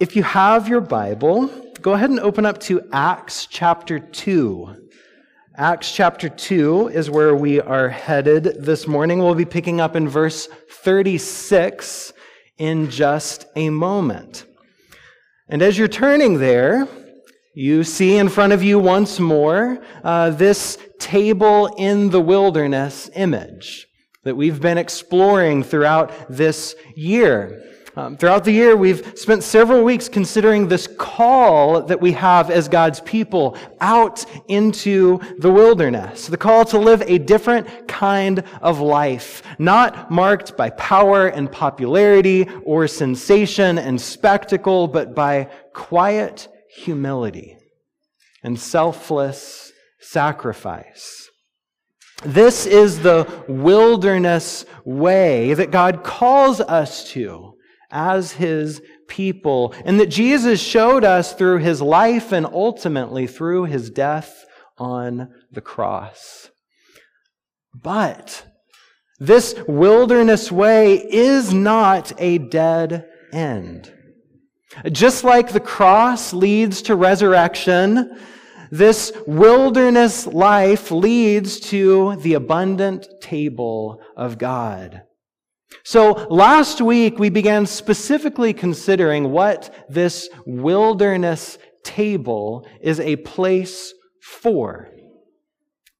If you have your Bible, go ahead and open up to Acts chapter 2. Acts chapter 2 is where we are headed this morning. We'll be picking up in verse 36 in just a moment. And as you're turning there, you see in front of you once more uh, this table in the wilderness image that we've been exploring throughout this year. Um, throughout the year, we've spent several weeks considering this call that we have as God's people out into the wilderness. The call to live a different kind of life, not marked by power and popularity or sensation and spectacle, but by quiet humility and selfless sacrifice. This is the wilderness way that God calls us to as his people, and that Jesus showed us through his life and ultimately through his death on the cross. But this wilderness way is not a dead end. Just like the cross leads to resurrection, this wilderness life leads to the abundant table of God. So last week we began specifically considering what this wilderness table is a place for.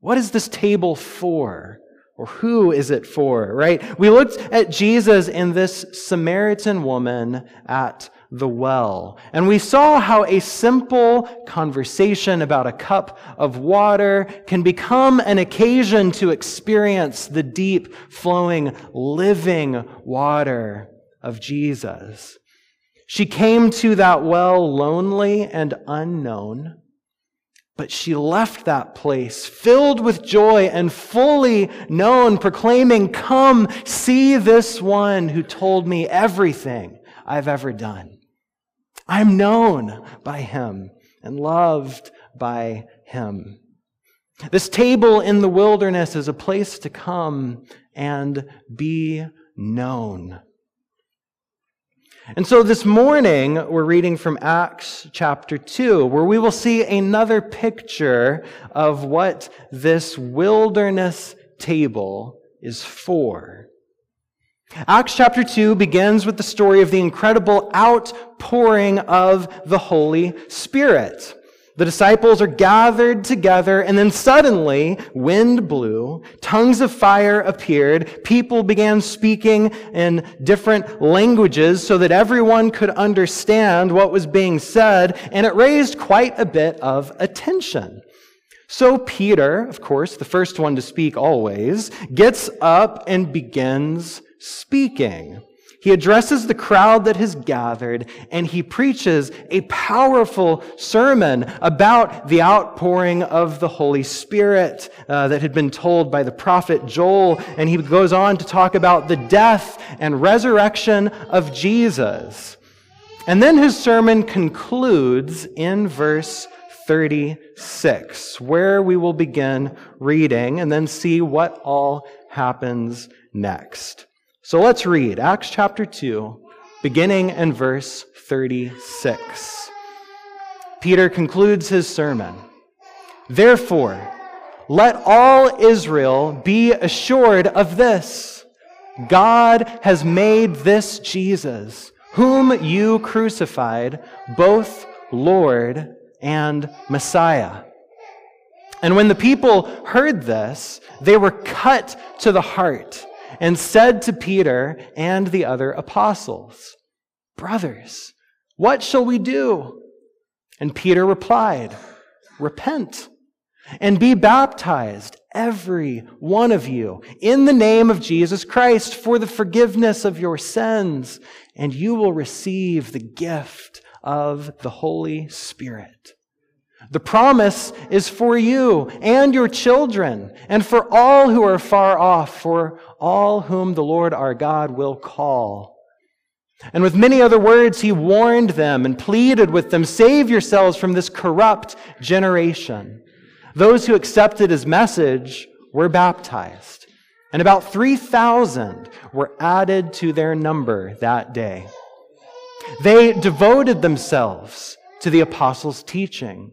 What is this table for? Or who is it for, right? We looked at Jesus and this Samaritan woman at the well. And we saw how a simple conversation about a cup of water can become an occasion to experience the deep, flowing, living water of Jesus. She came to that well lonely and unknown, but she left that place filled with joy and fully known, proclaiming, Come, see this one who told me everything I've ever done. I'm known by him and loved by him. This table in the wilderness is a place to come and be known. And so this morning, we're reading from Acts chapter 2, where we will see another picture of what this wilderness table is for. Acts chapter 2 begins with the story of the incredible outpouring of the Holy Spirit. The disciples are gathered together, and then suddenly, wind blew, tongues of fire appeared, people began speaking in different languages so that everyone could understand what was being said, and it raised quite a bit of attention. So Peter, of course, the first one to speak always, gets up and begins speaking. He addresses the crowd that has gathered and he preaches a powerful sermon about the outpouring of the Holy Spirit uh, that had been told by the prophet Joel. And he goes on to talk about the death and resurrection of Jesus. And then his sermon concludes in verse 36, where we will begin reading and then see what all happens next. So let's read Acts chapter 2, beginning in verse 36. Peter concludes his sermon. Therefore, let all Israel be assured of this God has made this Jesus, whom you crucified, both Lord and Messiah. And when the people heard this, they were cut to the heart and said to Peter and the other apostles, Brothers, what shall we do? And Peter replied, Repent and be baptized, every one of you, in the name of Jesus Christ for the forgiveness of your sins, and you will receive the gift of the Holy Spirit. The promise is for you and your children and for all who are far off, for all whom the Lord our God will call. And with many other words, he warned them and pleaded with them, Save yourselves from this corrupt generation. Those who accepted his message were baptized, and about 3,000 were added to their number that day. They devoted themselves to the apostles' teaching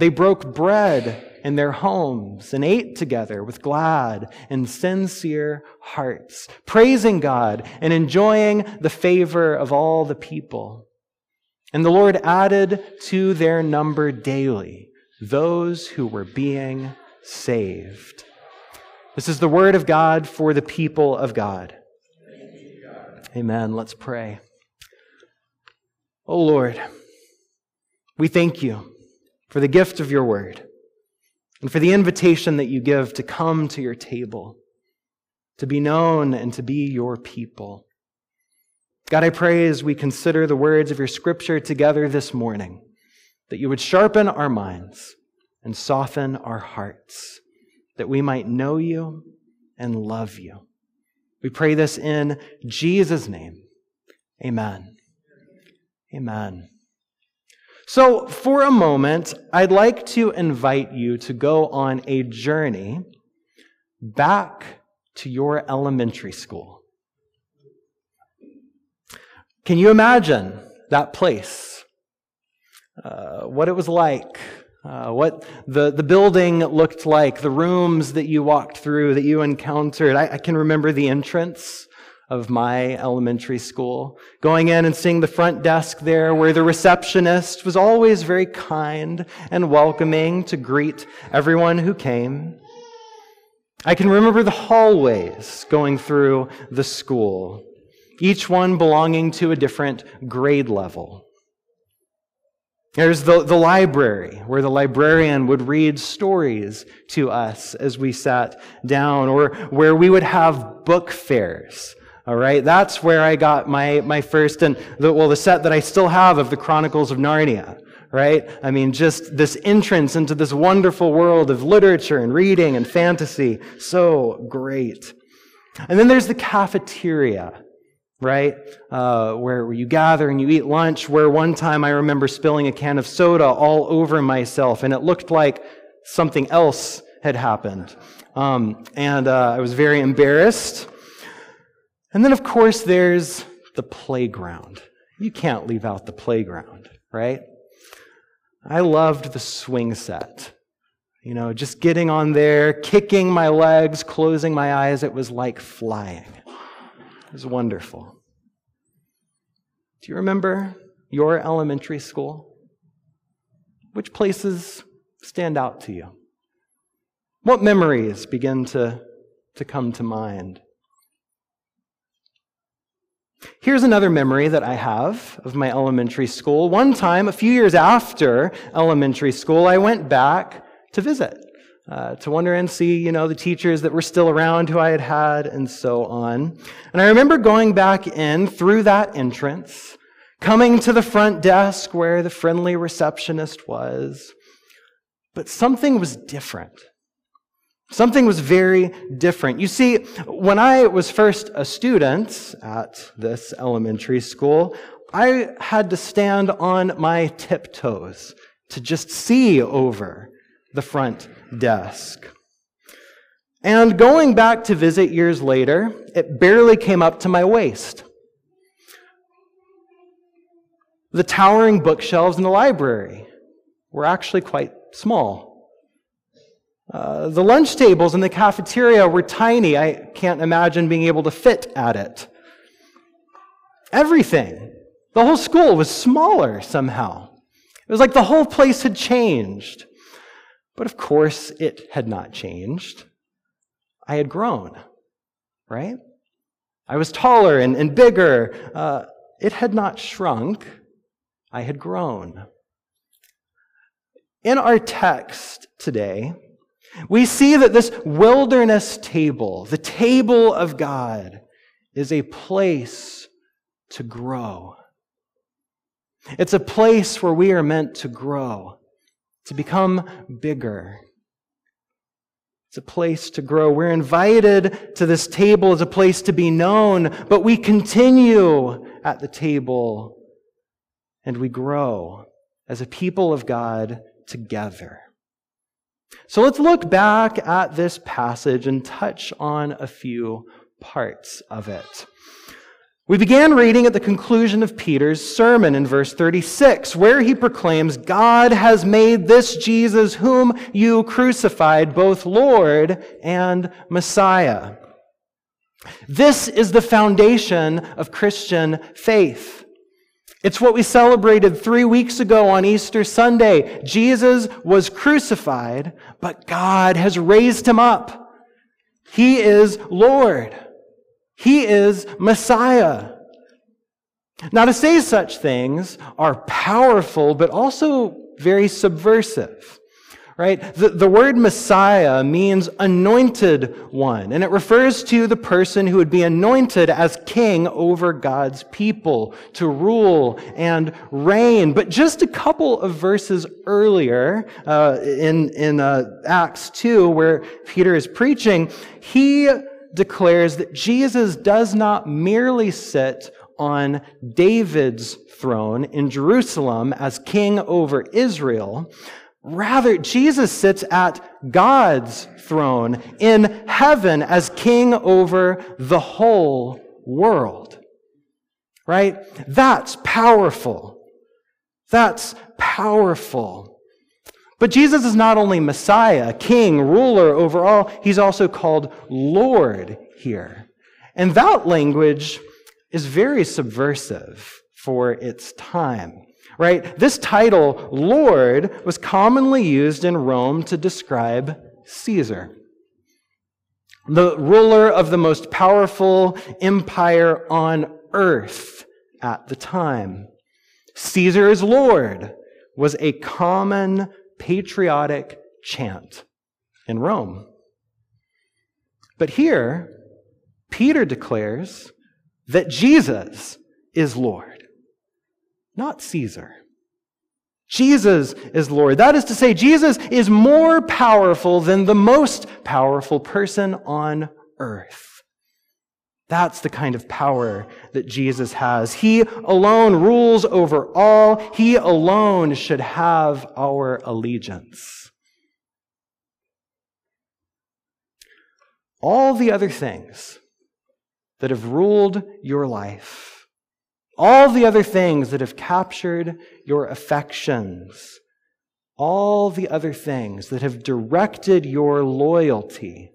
They broke bread in their homes and ate together with glad and sincere hearts, praising God and enjoying the favor of all the people. And the Lord added to their number daily those who were being saved. This is the word of God for the people of God. Amen. Let's pray. Oh Lord, we thank you for the gift of your word and for the invitation that you give to come to your table, to be known and to be your people. God, I pray as we consider the words of your scripture together this morning, that you would sharpen our minds and soften our hearts, that we might know you and love you. We pray this in Jesus' name. Amen. Amen. So, for a moment, I'd like to invite you to go on a journey back to your elementary school. Can you imagine that place? Uh, what it was like? Uh, what the, the building looked like, the rooms that you walked through, that you encountered. I, I can remember the entrance of my elementary school, going in and seeing the front desk there where the receptionist was always very kind and welcoming to greet everyone who came. I can remember the hallways going through the school, each one belonging to a different grade level. There's the, the library, where the librarian would read stories to us as we sat down, or where we would have book fairs all right, that's where I got my, my first and the, well, the set that I still have of the Chronicles of Narnia. Right? I mean, just this entrance into this wonderful world of literature and reading and fantasy. So great. And then there's the cafeteria, right? Uh, where, where you gather and you eat lunch. Where one time I remember spilling a can of soda all over myself, and it looked like something else had happened. Um, and uh, I was very embarrassed. And then, of course, there's the playground. You can't leave out the playground, right? I loved the swing set. You know, just getting on there, kicking my legs, closing my eyes, it was like flying. It was wonderful. Do you remember your elementary school? Which places stand out to you? What memories begin to, to come to mind? Here's another memory that I have of my elementary school. One time, a few years after elementary school, I went back to visit, uh, to wonder and see, you know, the teachers that were still around who I had had and so on. And I remember going back in through that entrance, coming to the front desk where the friendly receptionist was. But something was different. Something was very different. You see, when I was first a student at this elementary school, I had to stand on my tiptoes to just see over the front desk. And going back to visit years later, it barely came up to my waist. The towering bookshelves in the library were actually quite small. Uh, the lunch tables in the cafeteria were tiny. I can't imagine being able to fit at it. Everything, the whole school was smaller somehow. It was like the whole place had changed. But of course, it had not changed. I had grown, right? I was taller and, and bigger. Uh, it had not shrunk. I had grown. In our text today, we see that this wilderness table, the table of God, is a place to grow. It's a place where we are meant to grow, to become bigger. It's a place to grow. We're invited to this table as a place to be known, but we continue at the table and we grow as a people of God together. So let's look back at this passage and touch on a few parts of it. We began reading at the conclusion of Peter's sermon in verse 36, where he proclaims, God has made this Jesus, whom you crucified, both Lord and Messiah. This is the foundation of Christian faith. It's what we celebrated three weeks ago on Easter Sunday. Jesus was crucified, but God has raised him up. He is Lord. He is Messiah. Now, to say such things are powerful, but also very subversive right? The, the word Messiah means anointed one, and it refers to the person who would be anointed as king over God's people to rule and reign. But just a couple of verses earlier, uh, in, in uh, Acts 2, where Peter is preaching, he declares that Jesus does not merely sit on David's throne in Jerusalem as king over Israel, Rather, Jesus sits at God's throne in heaven as king over the whole world. Right? That's powerful. That's powerful. But Jesus is not only Messiah, king, ruler over all, he's also called Lord here. And that language is very subversive for its time right? This title, Lord, was commonly used in Rome to describe Caesar, the ruler of the most powerful empire on earth at the time. Caesar is Lord was a common patriotic chant in Rome. But here, Peter declares that Jesus is Lord not Caesar. Jesus is Lord. That is to say, Jesus is more powerful than the most powerful person on earth. That's the kind of power that Jesus has. He alone rules over all. He alone should have our allegiance. All the other things that have ruled your life all the other things that have captured your affections, all the other things that have directed your loyalty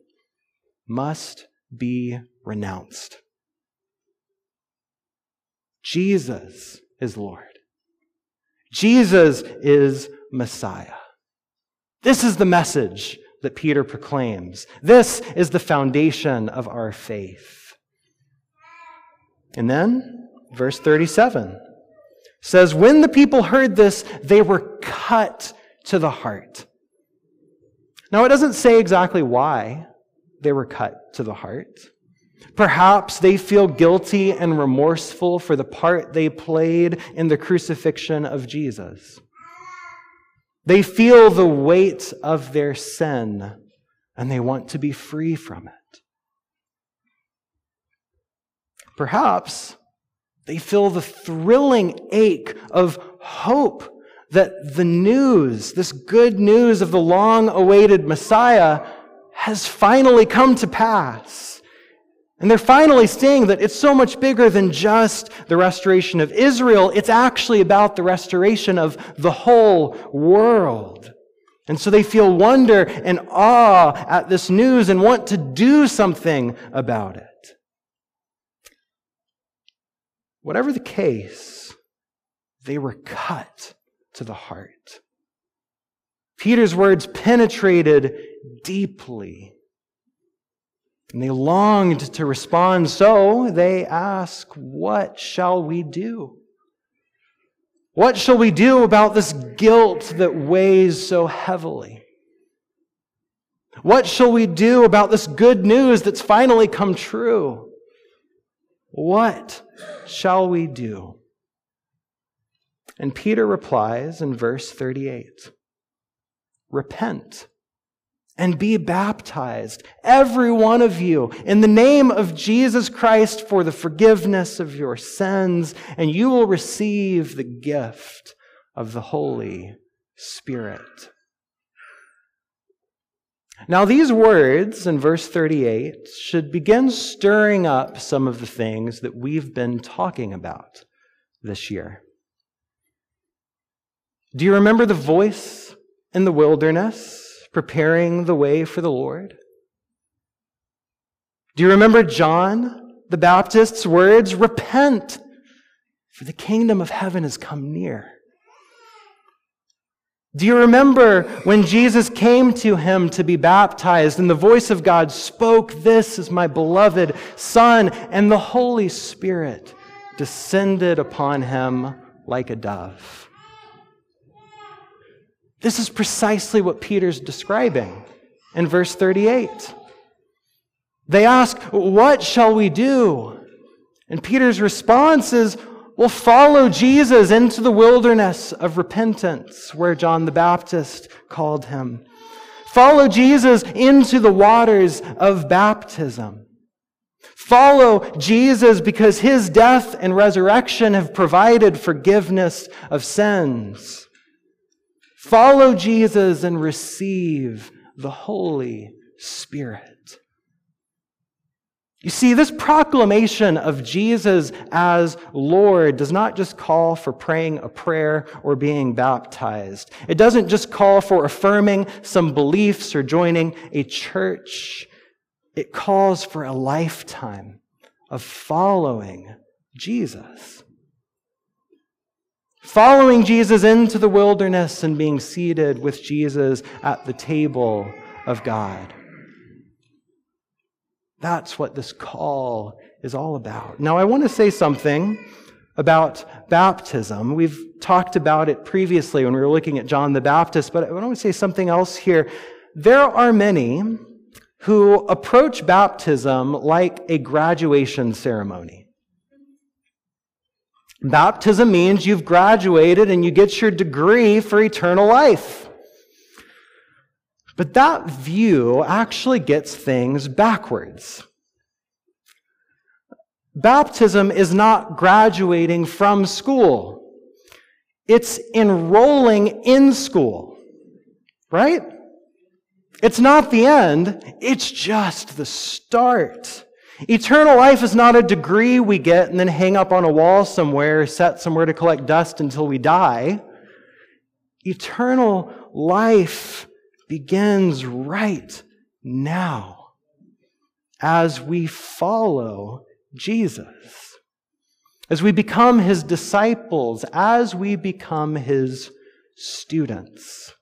must be renounced. Jesus is Lord. Jesus is Messiah. This is the message that Peter proclaims. This is the foundation of our faith. And then verse 37 says, When the people heard this, they were cut to the heart. Now, it doesn't say exactly why they were cut to the heart. Perhaps they feel guilty and remorseful for the part they played in the crucifixion of Jesus. They feel the weight of their sin and they want to be free from it. Perhaps they feel the thrilling ache of hope that the news, this good news of the long awaited Messiah, has finally come to pass. And they're finally seeing that it's so much bigger than just the restoration of Israel. It's actually about the restoration of the whole world. And so they feel wonder and awe at this news and want to do something about it. Whatever the case, they were cut to the heart. Peter's words penetrated deeply. And they longed to respond, so they ask, What shall we do? What shall we do about this guilt that weighs so heavily? What shall we do about this good news that's finally come true? What shall we do? And Peter replies in verse 38 Repent and be baptized, every one of you, in the name of Jesus Christ for the forgiveness of your sins, and you will receive the gift of the Holy Spirit. Now, these words in verse 38 should begin stirring up some of the things that we've been talking about this year. Do you remember the voice in the wilderness? preparing the way for the Lord? Do you remember John the Baptist's words? Repent, for the kingdom of heaven has come near. Do you remember when Jesus came to him to be baptized and the voice of God spoke, This is my beloved Son, and the Holy Spirit descended upon him like a dove? This is precisely what Peter's describing in verse 38. They ask, What shall we do? And Peter's response is, Well, follow Jesus into the wilderness of repentance, where John the Baptist called him. Follow Jesus into the waters of baptism. Follow Jesus because his death and resurrection have provided forgiveness of sins. Follow Jesus and receive the Holy Spirit. You see, this proclamation of Jesus as Lord does not just call for praying a prayer or being baptized. It doesn't just call for affirming some beliefs or joining a church. It calls for a lifetime of following Jesus. Following Jesus into the wilderness and being seated with Jesus at the table of God. That's what this call is all about. Now, I want to say something about baptism. We've talked about it previously when we were looking at John the Baptist, but I want to say something else here. There are many who approach baptism like a graduation ceremony. Baptism means you've graduated and you get your degree for eternal life. But that view actually gets things backwards. Baptism is not graduating from school. It's enrolling in school. Right? It's not the end. It's just the start. Eternal life is not a degree we get and then hang up on a wall somewhere, set somewhere to collect dust until we die. Eternal life begins right now as we follow Jesus, as we become his disciples, as we become his students.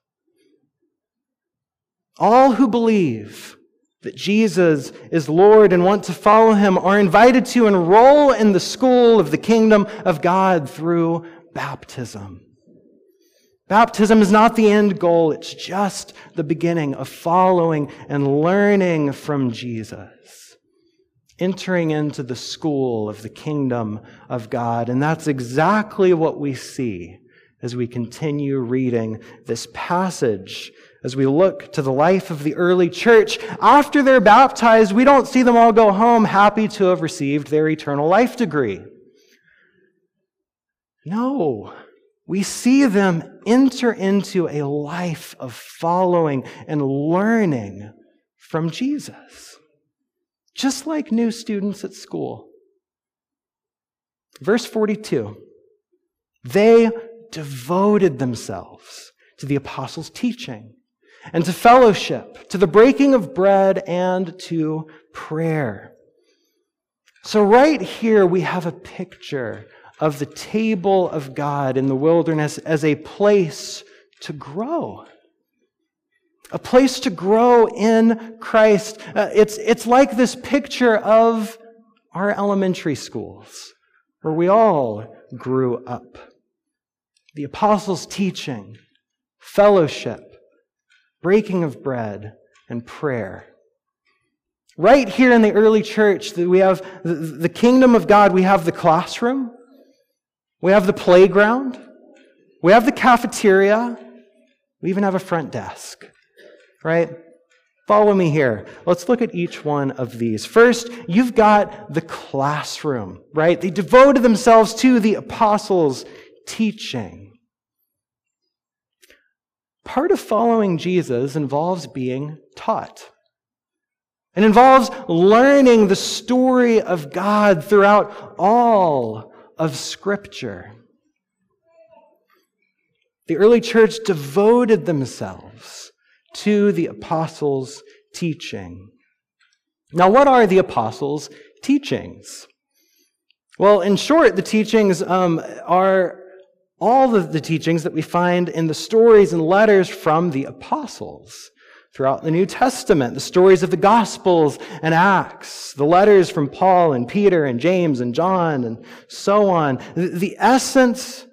All who believe that Jesus is Lord and want to follow him are invited to enroll in the school of the kingdom of God through baptism. Baptism is not the end goal, it's just the beginning of following and learning from Jesus. Entering into the school of the kingdom of God. And that's exactly what we see as we continue reading this passage as we look to the life of the early church, after they're baptized, we don't see them all go home happy to have received their eternal life degree. No, we see them enter into a life of following and learning from Jesus, just like new students at school. Verse 42 they devoted themselves to the apostles' teaching and to fellowship, to the breaking of bread, and to prayer. So, right here, we have a picture of the table of God in the wilderness as a place to grow. A place to grow in Christ. Uh, it's, it's like this picture of our elementary schools, where we all grew up. The apostles' teaching, fellowship, breaking of bread, and prayer. Right here in the early church, we have the kingdom of God, we have the classroom, we have the playground, We have the cafeteria. We even have a front desk, right? Follow me here. Let's look at each one of these. First, you've got the classroom, right? They devoted themselves to the apostles' teaching. Part of following Jesus involves being taught. It involves learning the story of God throughout all of Scripture. The early church devoted themselves to the apostles' teaching. Now, what are the apostles' teachings? Well, in short, the teachings um, are all of the teachings that we find in the stories and letters from the apostles throughout the New Testament, the stories of the Gospels and Acts, the letters from Paul and Peter and James and John and so on. The essence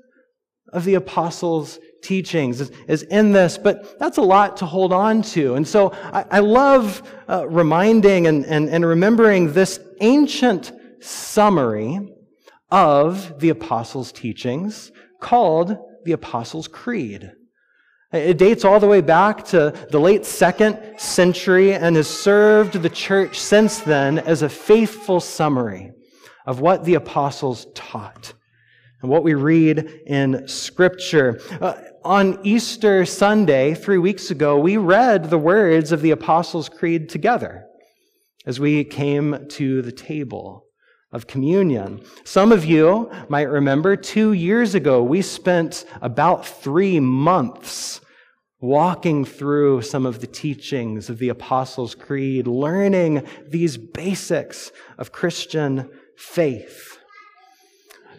of the apostles' teachings is, in this, but that's a lot to hold on to. And so I, love uh, reminding and, and remembering this ancient summary of the apostles' teachings called the Apostles' Creed. It dates all the way back to the late second century and has served the church since then as a faithful summary of what the apostles taught and what we read in Scripture. Uh, on Easter Sunday, three weeks ago, we read the words of the Apostles' Creed together as we came to the table of communion. Some of you might remember two years ago, we spent about three months walking through some of the teachings of the Apostles' Creed, learning these basics of Christian faith.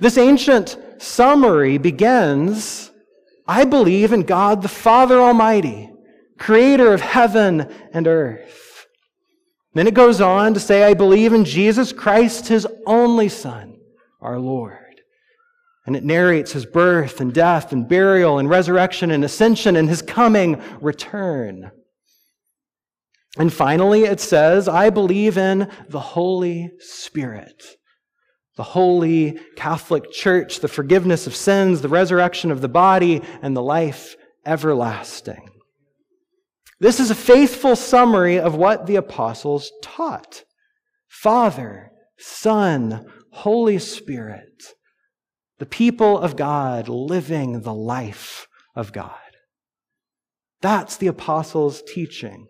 This ancient summary begins I believe in God the Father Almighty, creator of heaven and earth. Then it goes on to say, I believe in Jesus Christ, his only Son, our Lord. And it narrates his birth and death and burial and resurrection and ascension and his coming return. And finally, it says, I believe in the Holy Spirit, the holy Catholic Church, the forgiveness of sins, the resurrection of the body, and the life everlasting. This is a faithful summary of what the apostles taught Father, Son, Holy Spirit the people of God living the life of God. That's the apostles' teaching.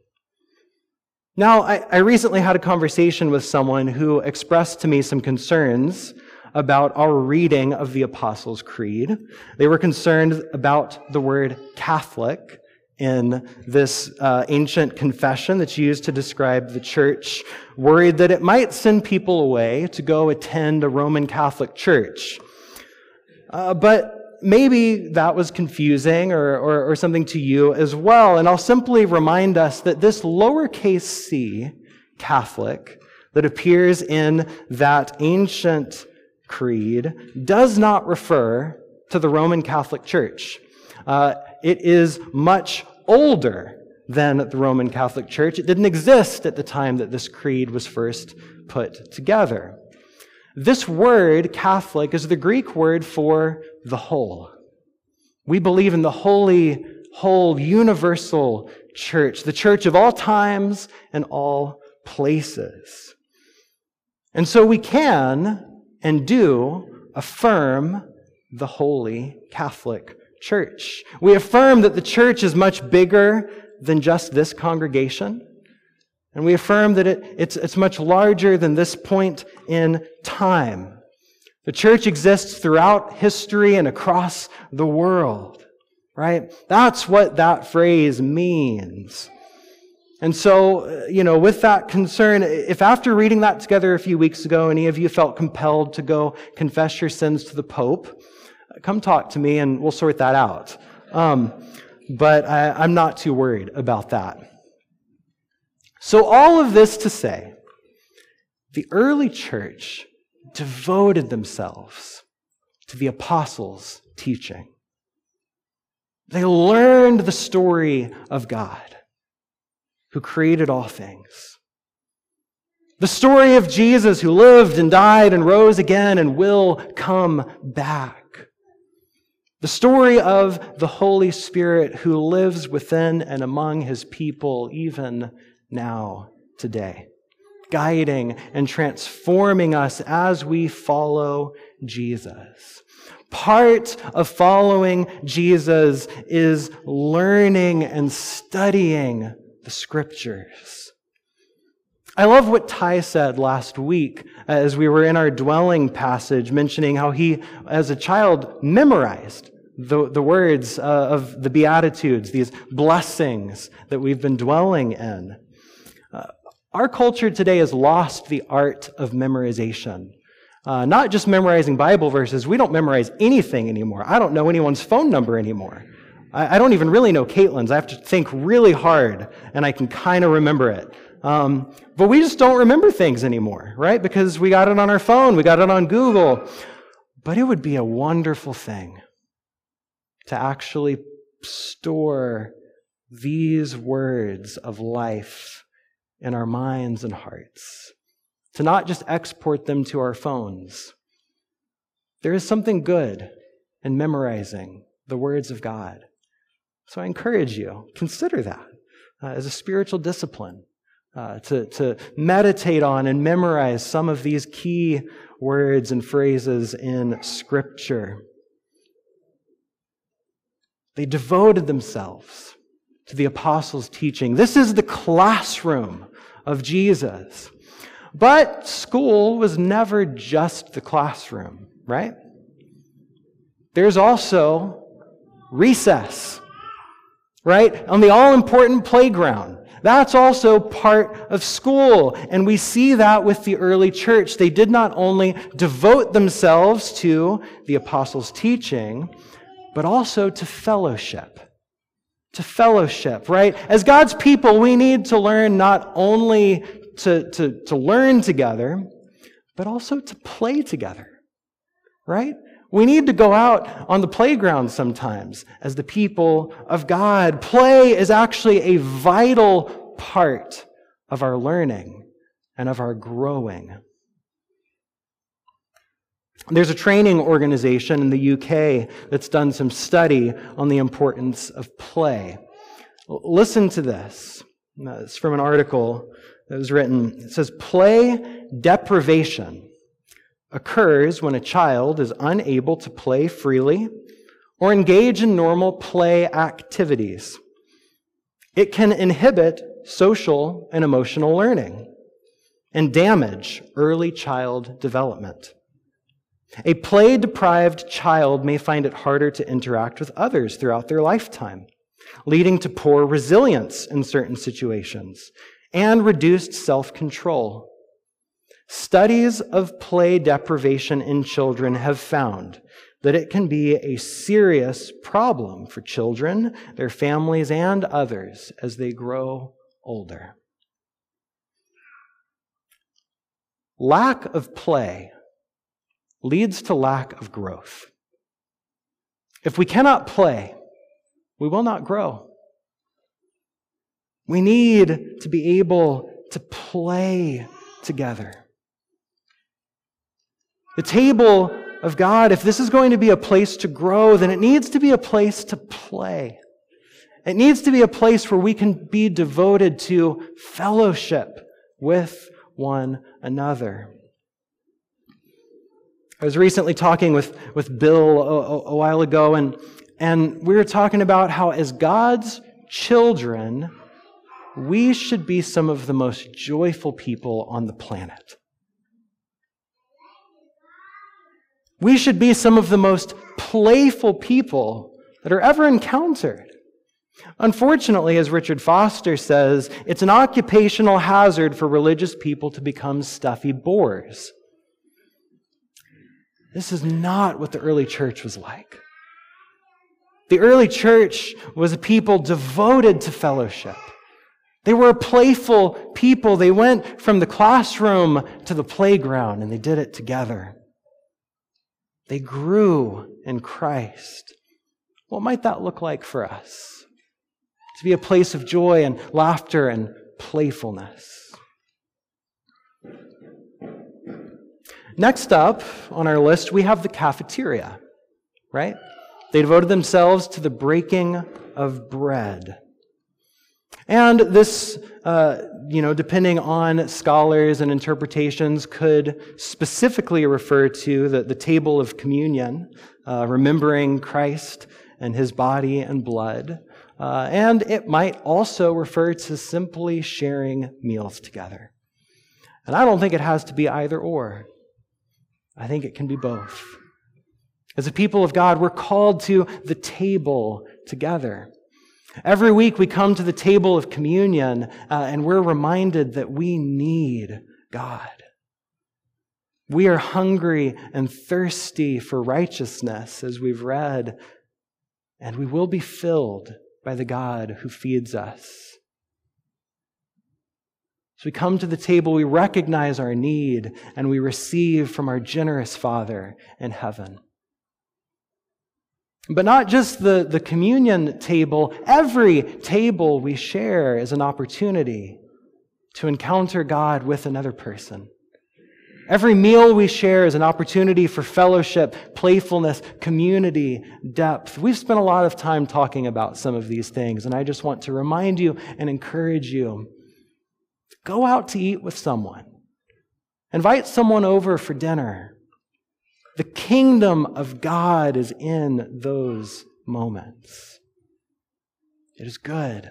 Now, I, I, recently had a conversation with someone who expressed to me some concerns about our reading of the Apostles' Creed. They were concerned about the word Catholic in this uh, ancient confession that's used to describe the church, worried that it might send people away to go attend a Roman Catholic church. Uh, but maybe that was confusing or, or, or something to you as well. And I'll simply remind us that this lowercase c, Catholic, that appears in that ancient creed does not refer to the Roman Catholic Church. Uh, it is much older than the Roman Catholic Church. It didn't exist at the time that this creed was first put together. This word, Catholic, is the Greek word for the whole. We believe in the holy, whole, universal church, the church of all times and all places. And so we can and do affirm the holy Catholic Church. We affirm that the church is much bigger than just this congregation. And we affirm that it, it's, it's much larger than this point in time. The church exists throughout history and across the world, right? That's what that phrase means. And so, uh, you know, with that concern, if after reading that together a few weeks ago, any of you felt compelled to go confess your sins to the Pope, come talk to me and we'll sort that out. Um, but I, I'm not too worried about that. So, all of this to say, the early church devoted themselves to the apostles' teaching. They learned the story of God who created all things. The story of Jesus who lived and died and rose again and will come back. The story of the Holy Spirit who lives within and among his people even now, today, guiding and transforming us as we follow Jesus. Part of following Jesus is learning and studying the scriptures. I love what Ty said last week as we were in our dwelling passage, mentioning how he, as a child, memorized the, the words uh, of the Beatitudes, these blessings that we've been dwelling in. Uh, our culture today has lost the art of memorization. Uh, not just memorizing Bible verses, we don't memorize anything anymore. I don't know anyone's phone number anymore. I, I don't even really know Caitlin's. I have to think really hard, and I can kind of remember it. Um, but we just don't remember things anymore, right? Because we got it on our phone, we got it on Google. But it would be a wonderful thing to actually store these words of life in our minds and hearts, to not just export them to our phones. There is something good in memorizing the words of God. So I encourage you, consider that uh, as a spiritual discipline. Uh, to, to meditate on and memorize some of these key words and phrases in Scripture. They devoted themselves to the apostles' teaching. This is the classroom of Jesus. But school was never just the classroom, right? There's also recess, right? On the all important playground. That's also part of school. And we see that with the early church. They did not only devote themselves to the apostles' teaching, but also to fellowship. To fellowship, right? As God's people, we need to learn not only to, to, to learn together, but also to play together, right? We need to go out on the playground sometimes as the people of God. Play is actually a vital part of our learning and of our growing. There's a training organization in the UK that's done some study on the importance of play. Listen to this. Uh, it's from an article that was written. It says, Play deprivation occurs when a child is unable to play freely or engage in normal play activities. It can inhibit social and emotional learning and damage early child development. A play deprived child may find it harder to interact with others throughout their lifetime, leading to poor resilience in certain situations and reduced self control. Studies of play deprivation in children have found that it can be a serious problem for children, their families, and others as they grow older. Lack of play leads to lack of growth. If we cannot play, we will not grow. We need to be able to play together. The table of God, if this is going to be a place to grow, then it needs to be a place to play. It needs to be a place where we can be devoted to fellowship with one another. I was recently talking with, with Bill a, a, while ago, and, and we were talking about how, as God's children, we should be some of the most joyful people on the planet. We should be some of the most playful people that are ever encountered. Unfortunately, as Richard Foster says, it's an occupational hazard for religious people to become stuffy bores. This is not what the early church was like. The early church was a people devoted to fellowship. They were a playful people. They went from the classroom to the playground and they did it together. They grew in Christ. What might that look like for us? To be a place of joy and laughter and playfulness. Next up on our list, we have the cafeteria, right? They devoted themselves to the breaking of bread. And this, uh, you know, depending on scholars and interpretations, could specifically refer to the, the table of communion, uh, remembering Christ and his body and blood. Uh, and it might also refer to simply sharing meals together. And I don't think it has to be either or. I think it can be both. As a people of God, we're called to the table together. Every week we come to the table of communion uh, and we're reminded that we need God. We are hungry and thirsty for righteousness, as we've read, and we will be filled by the God who feeds us. As we come to the table, we recognize our need and we receive from our generous Father in heaven. But not just the, the communion table, every table we share is an opportunity to encounter God with another person. Every meal we share is an opportunity for fellowship, playfulness, community, depth. We've spent a lot of time talking about some of these things, and I just want to remind you and encourage you go out to eat with someone, invite someone over for dinner. The kingdom of God is in those moments. It is good.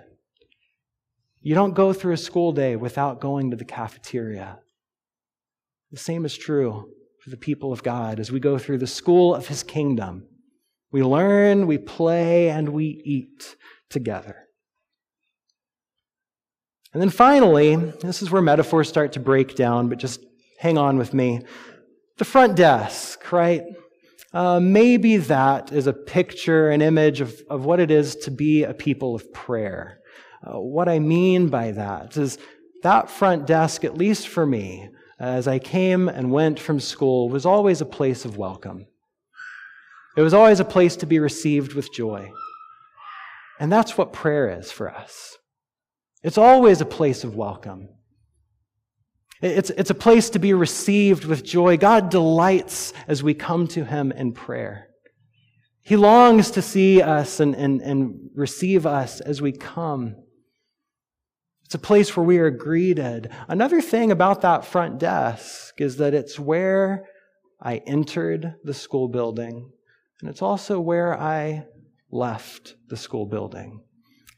You don't go through a school day without going to the cafeteria. The same is true for the people of God as we go through the school of his kingdom. We learn, we play, and we eat together. And then finally, this is where metaphors start to break down, but just hang on with me. The front desk, right? Uh, maybe that is a picture, an image of, of what it is to be a people of prayer. Uh, what I mean by that is that front desk, at least for me, as I came and went from school, was always a place of welcome. It was always a place to be received with joy. And that's what prayer is for us. It's always a place of welcome. It's, it's a place to be received with joy. God delights as we come to Him in prayer. He longs to see us and, and, and receive us as we come. It's a place where we are greeted. Another thing about that front desk is that it's where I entered the school building, and it's also where I left the school building.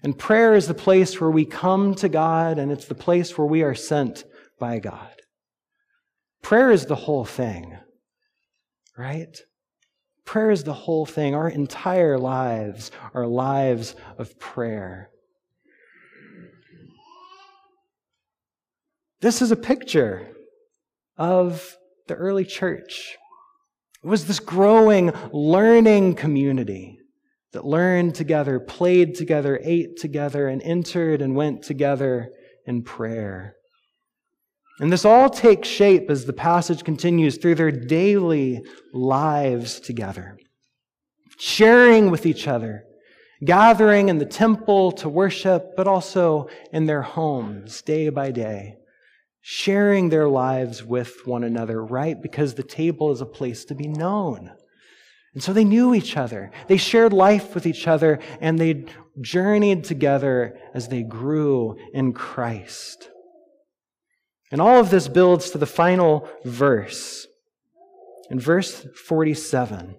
And prayer is the place where we come to God, and it's the place where we are sent by God. Prayer is the whole thing, right? Prayer is the whole thing. Our entire lives are lives of prayer. This is a picture of the early church. It was this growing, learning community that learned together, played together, ate together, and entered and went together in prayer. And this all takes shape as the passage continues through their daily lives together, sharing with each other, gathering in the temple to worship, but also in their homes day by day, sharing their lives with one another, right? Because the table is a place to be known. And so they knew each other. They shared life with each other and they journeyed together as they grew in Christ. And all of this builds to the final verse. In verse 47,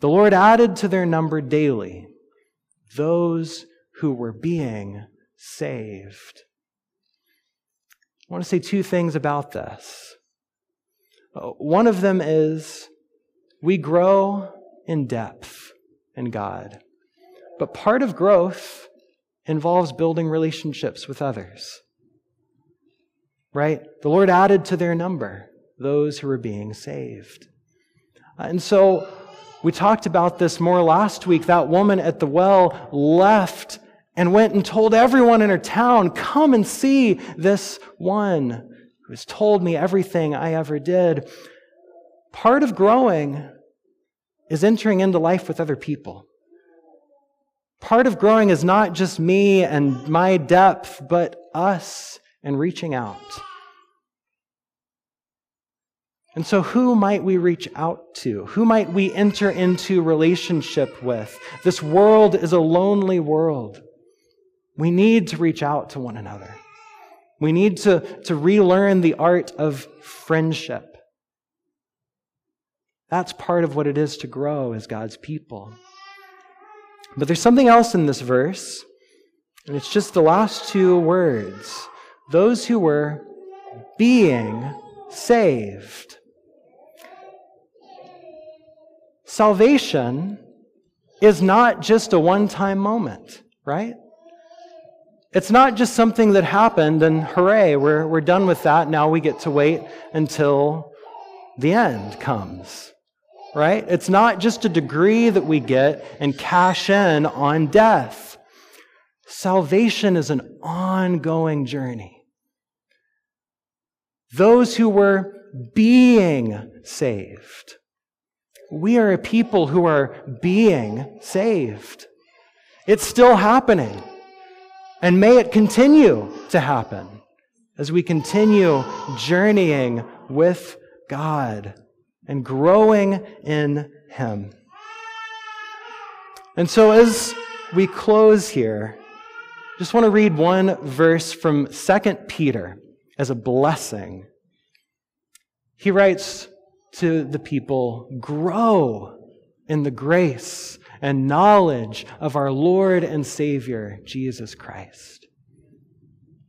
the Lord added to their number daily those who were being saved. I want to say two things about this. Uh, one of them is we grow in depth in God, but part of growth involves building relationships with others right? The Lord added to their number those who were being saved. Uh, and so we talked about this more last week. That woman at the well left and went and told everyone in her town, Come and see this one who has told me everything I ever did. Part of growing is entering into life with other people. Part of growing is not just me and my depth, but us and reaching out. And so, who might we reach out to? Who might we enter into relationship with? This world is a lonely world. We need to reach out to one another. We need to, to relearn the art of friendship. That's part of what it is to grow as God's people. But there's something else in this verse, and it's just the last two words those who were being saved. Salvation is not just a one time moment, right? It's not just something that happened and hooray, we're, we're done with that. Now we get to wait until the end comes, right? It's not just a degree that we get and cash in on death. Salvation is an ongoing journey. Those who were being saved we are a people who are being saved. It's still happening. And may it continue to happen as we continue journeying with God and growing in Him. And so, as we close here, just want to read one verse from 2 Peter as a blessing. He writes, to the people grow in the grace and knowledge of our Lord and Savior, Jesus Christ.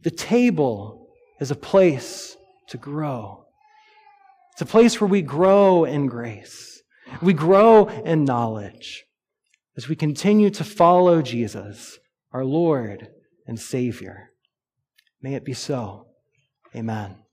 The table is a place to grow. It's a place where we grow in grace. We grow in knowledge as we continue to follow Jesus, our Lord and Savior. May it be so. Amen.